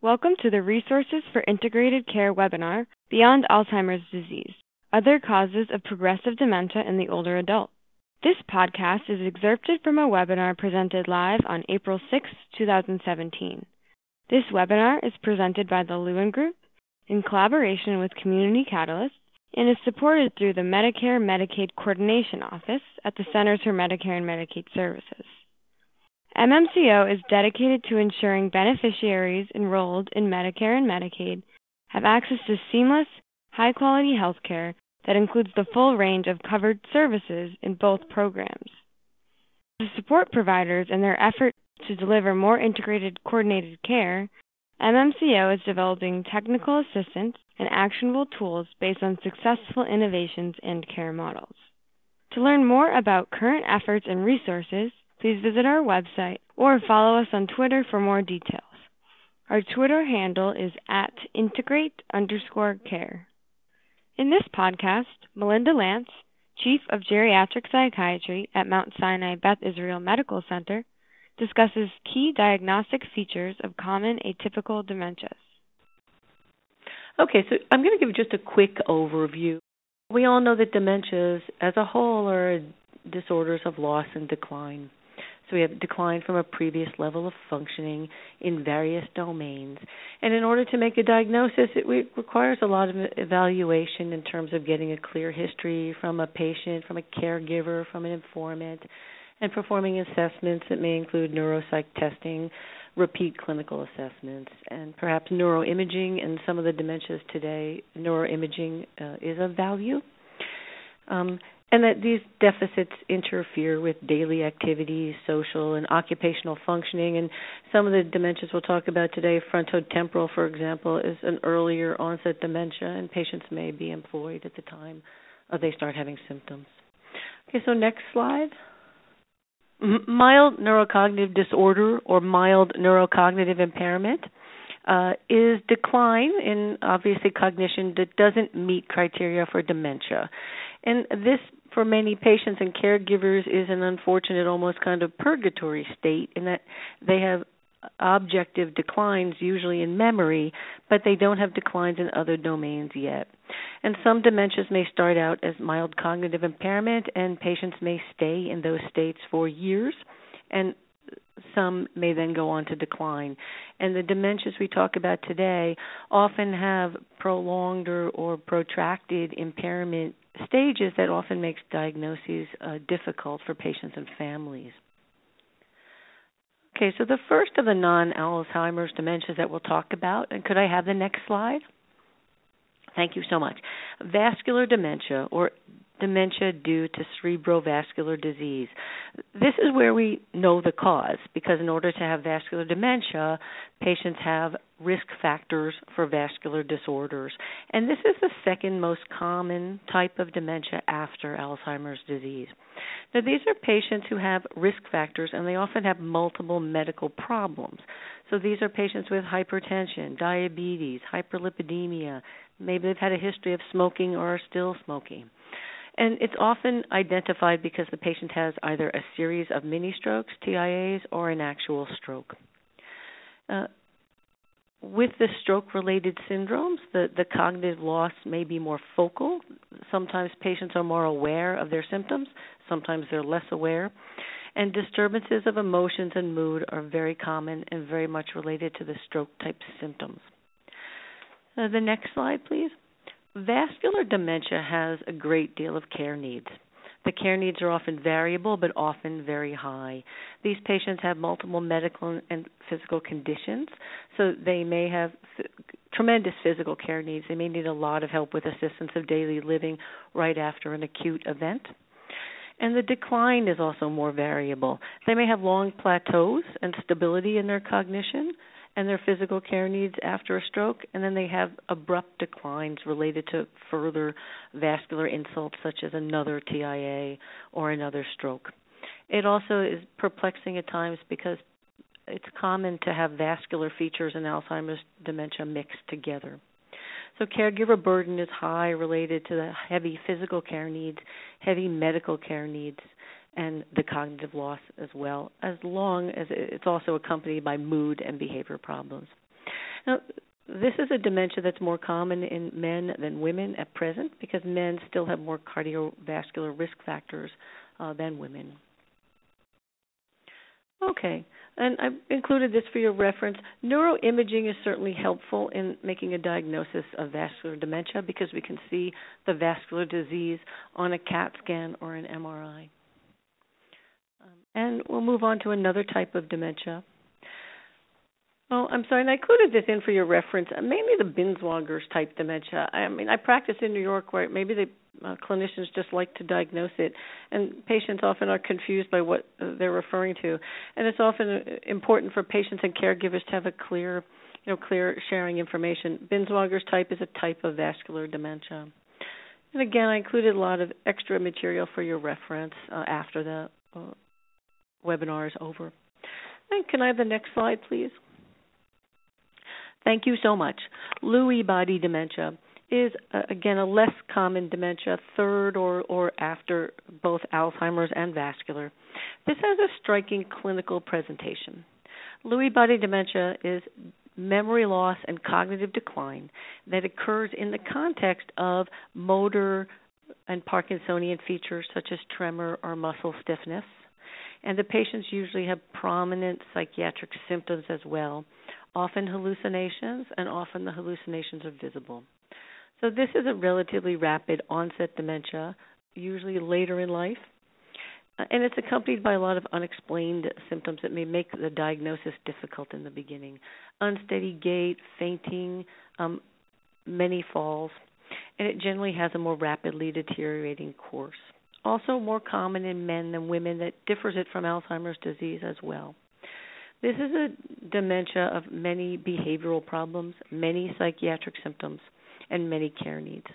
Welcome to the Resources for Integrated Care webinar, Beyond Alzheimer's Disease Other Causes of Progressive Dementia in the Older Adult. This podcast is excerpted from a webinar presented live on April 6, 2017. This webinar is presented by the Lewin Group in collaboration with Community Catalyst and is supported through the Medicare Medicaid Coordination Office at the Centers for Medicare and Medicaid Services. MMCO is dedicated to ensuring beneficiaries enrolled in Medicare and Medicaid have access to seamless, high quality health care that includes the full range of covered services in both programs. To support providers in their effort to deliver more integrated, coordinated care, MMCO is developing technical assistance and actionable tools based on successful innovations and care models. To learn more about current efforts and resources, please visit our website or follow us on Twitter for more details. Our Twitter handle is at integrate underscore care. In this podcast, Melinda Lantz, Chief of Geriatric Psychiatry at Mount Sinai Beth Israel Medical Center, discusses key diagnostic features of common atypical dementias. Okay, so I'm going to give just a quick overview. We all know that dementias as a whole are disorders of loss and decline. So we have decline from a previous level of functioning in various domains. And in order to make a diagnosis, it requires a lot of evaluation in terms of getting a clear history from a patient, from a caregiver, from an informant, and performing assessments that may include neuropsych testing, repeat clinical assessments, and perhaps neuroimaging. And some of the dementias today, neuroimaging uh, is of value. Um, and that these deficits interfere with daily activities, social and occupational functioning. And some of the dementias we'll talk about today, frontotemporal, for example, is an earlier onset dementia, and patients may be employed at the time uh, they start having symptoms. Okay, so next slide. Mild neurocognitive disorder or mild neurocognitive impairment uh, is decline in obviously cognition that doesn't meet criteria for dementia. And this for many patients and caregivers is an unfortunate almost kind of purgatory state in that they have objective declines usually in memory but they don't have declines in other domains yet and some dementias may start out as mild cognitive impairment and patients may stay in those states for years and some may then go on to decline. And the dementias we talk about today often have prolonged or, or protracted impairment stages that often makes diagnoses uh, difficult for patients and families. Okay, so the first of the non Alzheimer's dementias that we'll talk about, and could I have the next slide? Thank you so much. Vascular dementia, or dementia due to cerebrovascular disease. This is where we know the cause because in order to have vascular dementia, patients have risk factors for vascular disorders. And this is the second most common type of dementia after Alzheimer's disease. Now, these are patients who have risk factors and they often have multiple medical problems. So, these are patients with hypertension, diabetes, hyperlipidemia, maybe they've had a history of smoking or are still smoking. And it's often identified because the patient has either a series of mini strokes, TIAs, or an actual stroke. Uh, with the stroke related syndromes, the, the cognitive loss may be more focal. Sometimes patients are more aware of their symptoms, sometimes they're less aware. And disturbances of emotions and mood are very common and very much related to the stroke type symptoms. Uh, the next slide, please. Vascular dementia has a great deal of care needs. The care needs are often variable but often very high. These patients have multiple medical and physical conditions, so they may have tremendous physical care needs. They may need a lot of help with assistance of daily living right after an acute event. And the decline is also more variable. They may have long plateaus and stability in their cognition, and their physical care needs after a stroke, and then they have abrupt declines related to further vascular insults such as another TIA or another stroke. It also is perplexing at times because it's common to have vascular features and Alzheimer's dementia mixed together. So caregiver burden is high related to the heavy physical care needs, heavy medical care needs, and the cognitive loss as well, as long as it's also accompanied by mood and behavior problems. Now, this is a dementia that's more common in men than women at present because men still have more cardiovascular risk factors uh, than women. Okay, and I've included this for your reference. Neuroimaging is certainly helpful in making a diagnosis of vascular dementia because we can see the vascular disease on a CAT scan or an MRI. And we'll move on to another type of dementia. Oh, I'm sorry, and I included this in for your reference. Uh, mainly the Binswanger's type dementia. I mean, I practice in New York where maybe the uh, clinicians just like to diagnose it, and patients often are confused by what uh, they're referring to. And it's often uh, important for patients and caregivers to have a clear, you know, clear sharing information. Binswanger's type is a type of vascular dementia. And again, I included a lot of extra material for your reference uh, after the webinar is over. And can I have the next slide, please? Thank you so much. Lewy body dementia is uh, again a less common dementia, third or, or after both Alzheimer's and vascular. This has a striking clinical presentation. Lewy body dementia is memory loss and cognitive decline that occurs in the context of motor and Parkinsonian features such as tremor or muscle stiffness. And the patients usually have prominent psychiatric symptoms as well, often hallucinations, and often the hallucinations are visible. So, this is a relatively rapid onset dementia, usually later in life, uh, and it's accompanied by a lot of unexplained symptoms that may make the diagnosis difficult in the beginning unsteady gait, fainting, um, many falls, and it generally has a more rapidly deteriorating course. Also, more common in men than women, that differs it from Alzheimer's disease as well. This is a dementia of many behavioral problems, many psychiatric symptoms, and many care needs.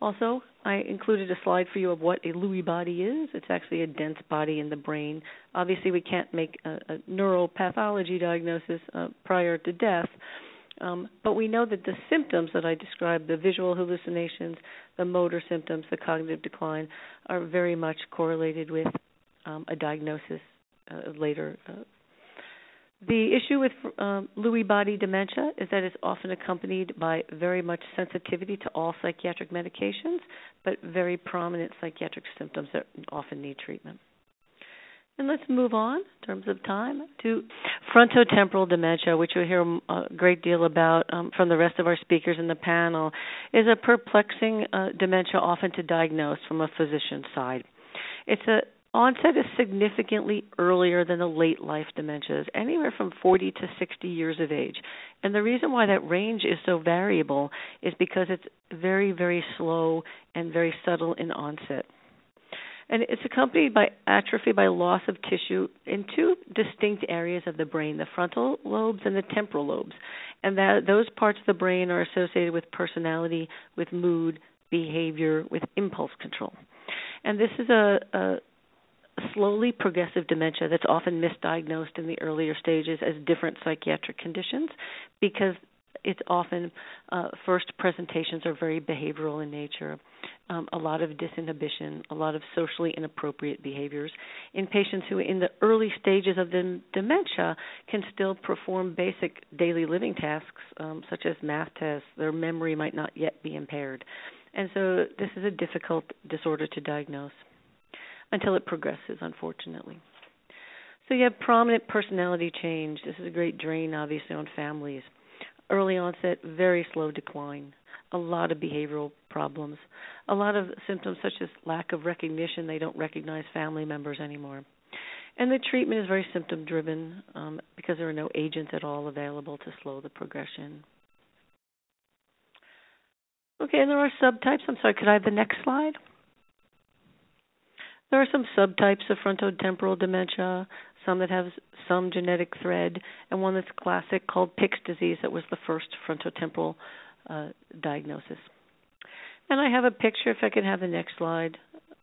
Also, I included a slide for you of what a Lewy body is. It's actually a dense body in the brain. Obviously, we can't make a, a neuropathology diagnosis uh, prior to death, um, but we know that the symptoms that I described, the visual hallucinations, the motor symptoms, the cognitive decline, are very much correlated with um, a diagnosis uh, later uh, the issue with um, Lewy body dementia is that it's often accompanied by very much sensitivity to all psychiatric medications, but very prominent psychiatric symptoms that often need treatment. And let's move on in terms of time to frontotemporal dementia, which you'll hear a great deal about um, from the rest of our speakers in the panel, is a perplexing uh, dementia often to diagnose from a physician's side. It's a Onset is significantly earlier than the late life dementias, anywhere from 40 to 60 years of age. And the reason why that range is so variable is because it's very, very slow and very subtle in onset. And it's accompanied by atrophy by loss of tissue in two distinct areas of the brain, the frontal lobes and the temporal lobes. And that those parts of the brain are associated with personality, with mood, behavior, with impulse control. And this is a, a slowly progressive dementia that's often misdiagnosed in the earlier stages as different psychiatric conditions because it's often uh, first presentations are very behavioral in nature. Um, a lot of disinhibition, a lot of socially inappropriate behaviors in patients who, in the early stages of the dementia, can still perform basic daily living tasks um, such as math tests. Their memory might not yet be impaired, and so this is a difficult disorder to diagnose until it progresses, unfortunately. So you have prominent personality change. This is a great drain, obviously, on families. Early onset, very slow decline. A lot of behavioral problems. A lot of symptoms such as lack of recognition. They don't recognize family members anymore. And the treatment is very symptom driven um, because there are no agents at all available to slow the progression. Okay, and there are subtypes. I'm sorry, could I have the next slide? There are some subtypes of frontotemporal dementia, some that have some genetic thread, and one that's classic called Pick's disease that was the first frontotemporal uh, diagnosis. And I have a picture, if I could have the next slide,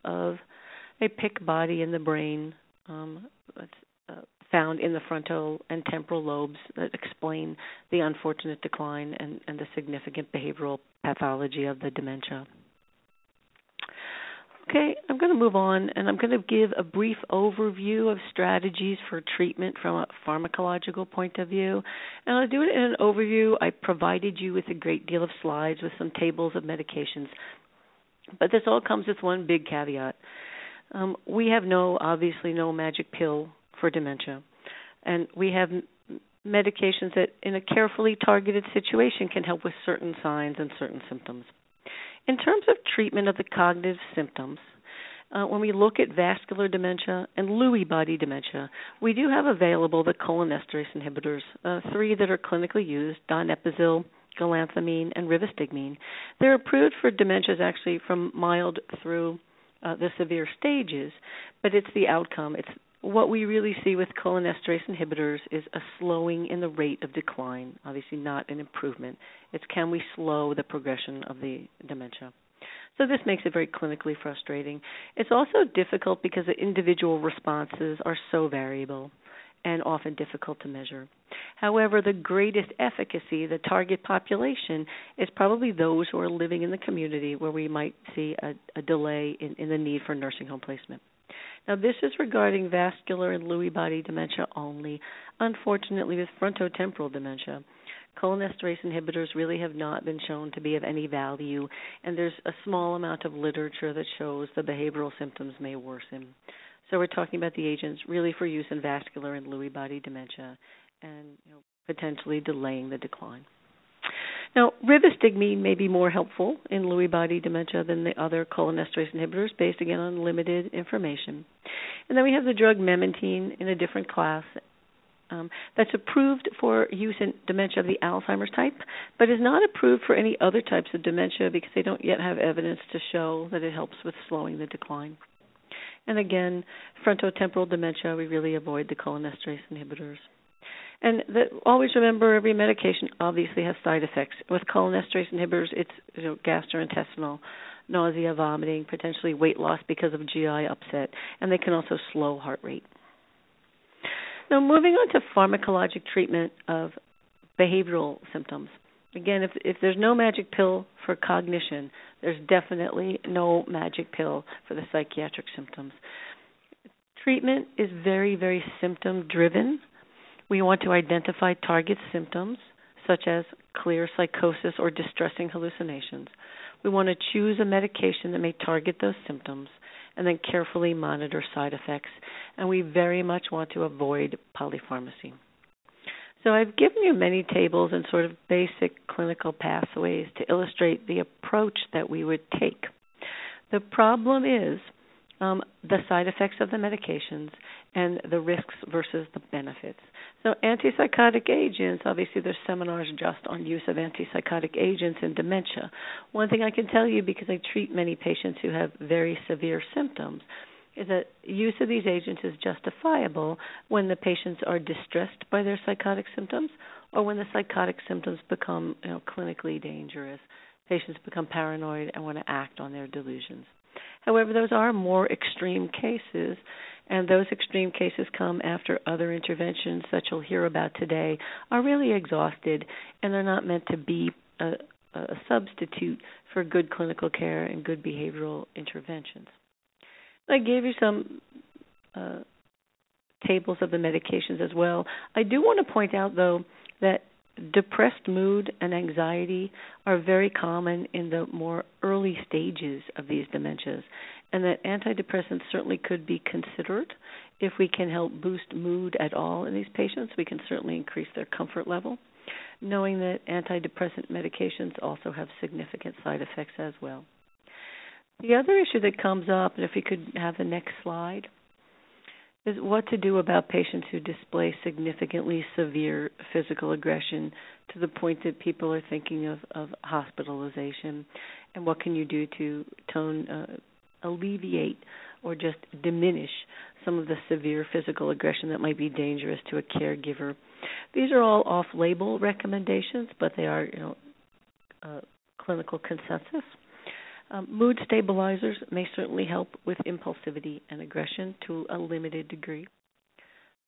of a Pick body in the brain um, that's uh, found in the frontal and temporal lobes that explain the unfortunate decline and, and the significant behavioral pathology of the dementia. Okay, I'm going to move on and I'm going to give a brief overview of strategies for treatment from a pharmacological point of view. And I'll do it in an overview. I provided you with a great deal of slides with some tables of medications. But this all comes with one big caveat. Um, we have no, obviously, no magic pill for dementia. And we have medications that, in a carefully targeted situation, can help with certain signs and certain symptoms. In terms of treatment of the cognitive symptoms, uh, when we look at vascular dementia and Lewy body dementia, we do have available the cholinesterase inhibitors, uh, three that are clinically used donepezil, galantamine, and rivastigmine. They're approved for dementias actually from mild through uh, the severe stages, but it's the outcome. It's what we really see with cholinesterase inhibitors is a slowing in the rate of decline, obviously not an improvement. It's can we slow the progression of the dementia. So this makes it very clinically frustrating. It's also difficult because the individual responses are so variable and often difficult to measure. However, the greatest efficacy, the target population, is probably those who are living in the community where we might see a, a delay in, in the need for nursing home placement. Now, this is regarding vascular and Lewy body dementia only. Unfortunately, with frontotemporal dementia, cholinesterase inhibitors really have not been shown to be of any value, and there's a small amount of literature that shows the behavioral symptoms may worsen. So we're talking about the agents really for use in vascular and Lewy body dementia, and you know, potentially delaying the decline. Now, rivastigmine may be more helpful in Lewy body dementia than the other cholinesterase inhibitors, based again on limited information. And then we have the drug memantine in a different class um, that's approved for use in dementia of the Alzheimer's type, but is not approved for any other types of dementia because they don't yet have evidence to show that it helps with slowing the decline. And again, frontotemporal dementia, we really avoid the cholinesterase inhibitors. And always remember, every medication obviously has side effects. With cholinesterase inhibitors, it's you know, gastrointestinal, nausea, vomiting, potentially weight loss because of GI upset, and they can also slow heart rate. Now, moving on to pharmacologic treatment of behavioral symptoms. Again, if if there's no magic pill for cognition, there's definitely no magic pill for the psychiatric symptoms. Treatment is very, very symptom driven. We want to identify target symptoms such as clear psychosis or distressing hallucinations. We want to choose a medication that may target those symptoms and then carefully monitor side effects. And we very much want to avoid polypharmacy. So I've given you many tables and sort of basic clinical pathways to illustrate the approach that we would take. The problem is um, the side effects of the medications and the risks versus the benefits. So, antipsychotic agents, obviously, there's seminars just on use of antipsychotic agents in dementia. One thing I can tell you, because I treat many patients who have very severe symptoms, is that use of these agents is justifiable when the patients are distressed by their psychotic symptoms or when the psychotic symptoms become you know, clinically dangerous. Patients become paranoid and want to act on their delusions. However, those are more extreme cases, and those extreme cases come after other interventions that you'll hear about today are really exhausted, and they're not meant to be a, a substitute for good clinical care and good behavioral interventions. I gave you some uh, tables of the medications as well. I do want to point out, though, that depressed mood and anxiety are very common in the more early stages of these dementias, and that antidepressants certainly could be considered. If we can help boost mood at all in these patients, we can certainly increase their comfort level, knowing that antidepressant medications also have significant side effects as well. The other issue that comes up, and if we could have the next slide, is what to do about patients who display significantly severe physical aggression to the point that people are thinking of, of hospitalization, and what can you do to tone, uh, alleviate or just diminish some of the severe physical aggression that might be dangerous to a caregiver. These are all off-label recommendations, but they are, you know, uh, clinical consensus. Um, mood stabilizers may certainly help with impulsivity and aggression to a limited degree.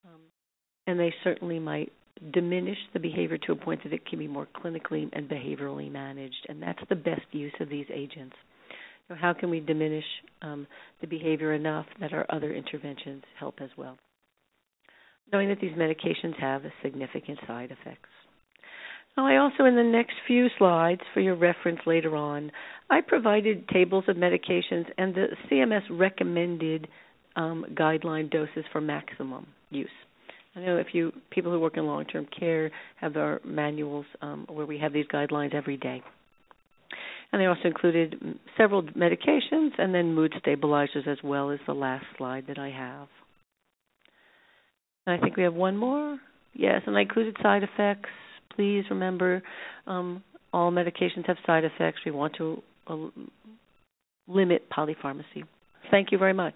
Um, and they certainly might diminish the behavior to a point that it can be more clinically and behaviorally managed. And that's the best use of these agents. So how can we diminish um, the behavior enough that our other interventions help as well? Knowing that these medications have significant side effects. Now, I also, in the next few slides for your reference later on, I provided tables of medications and the CMS recommended um, guideline doses for maximum use. I know if you people who work in long-term care have our manuals um, where we have these guidelines every day. And they also included several medications and then mood stabilizers as well as the last slide that I have. And I think we have one more. Yes, and I included side effects. Please remember um, all medications have side effects. We want to uh, limit polypharmacy. Thank you very much.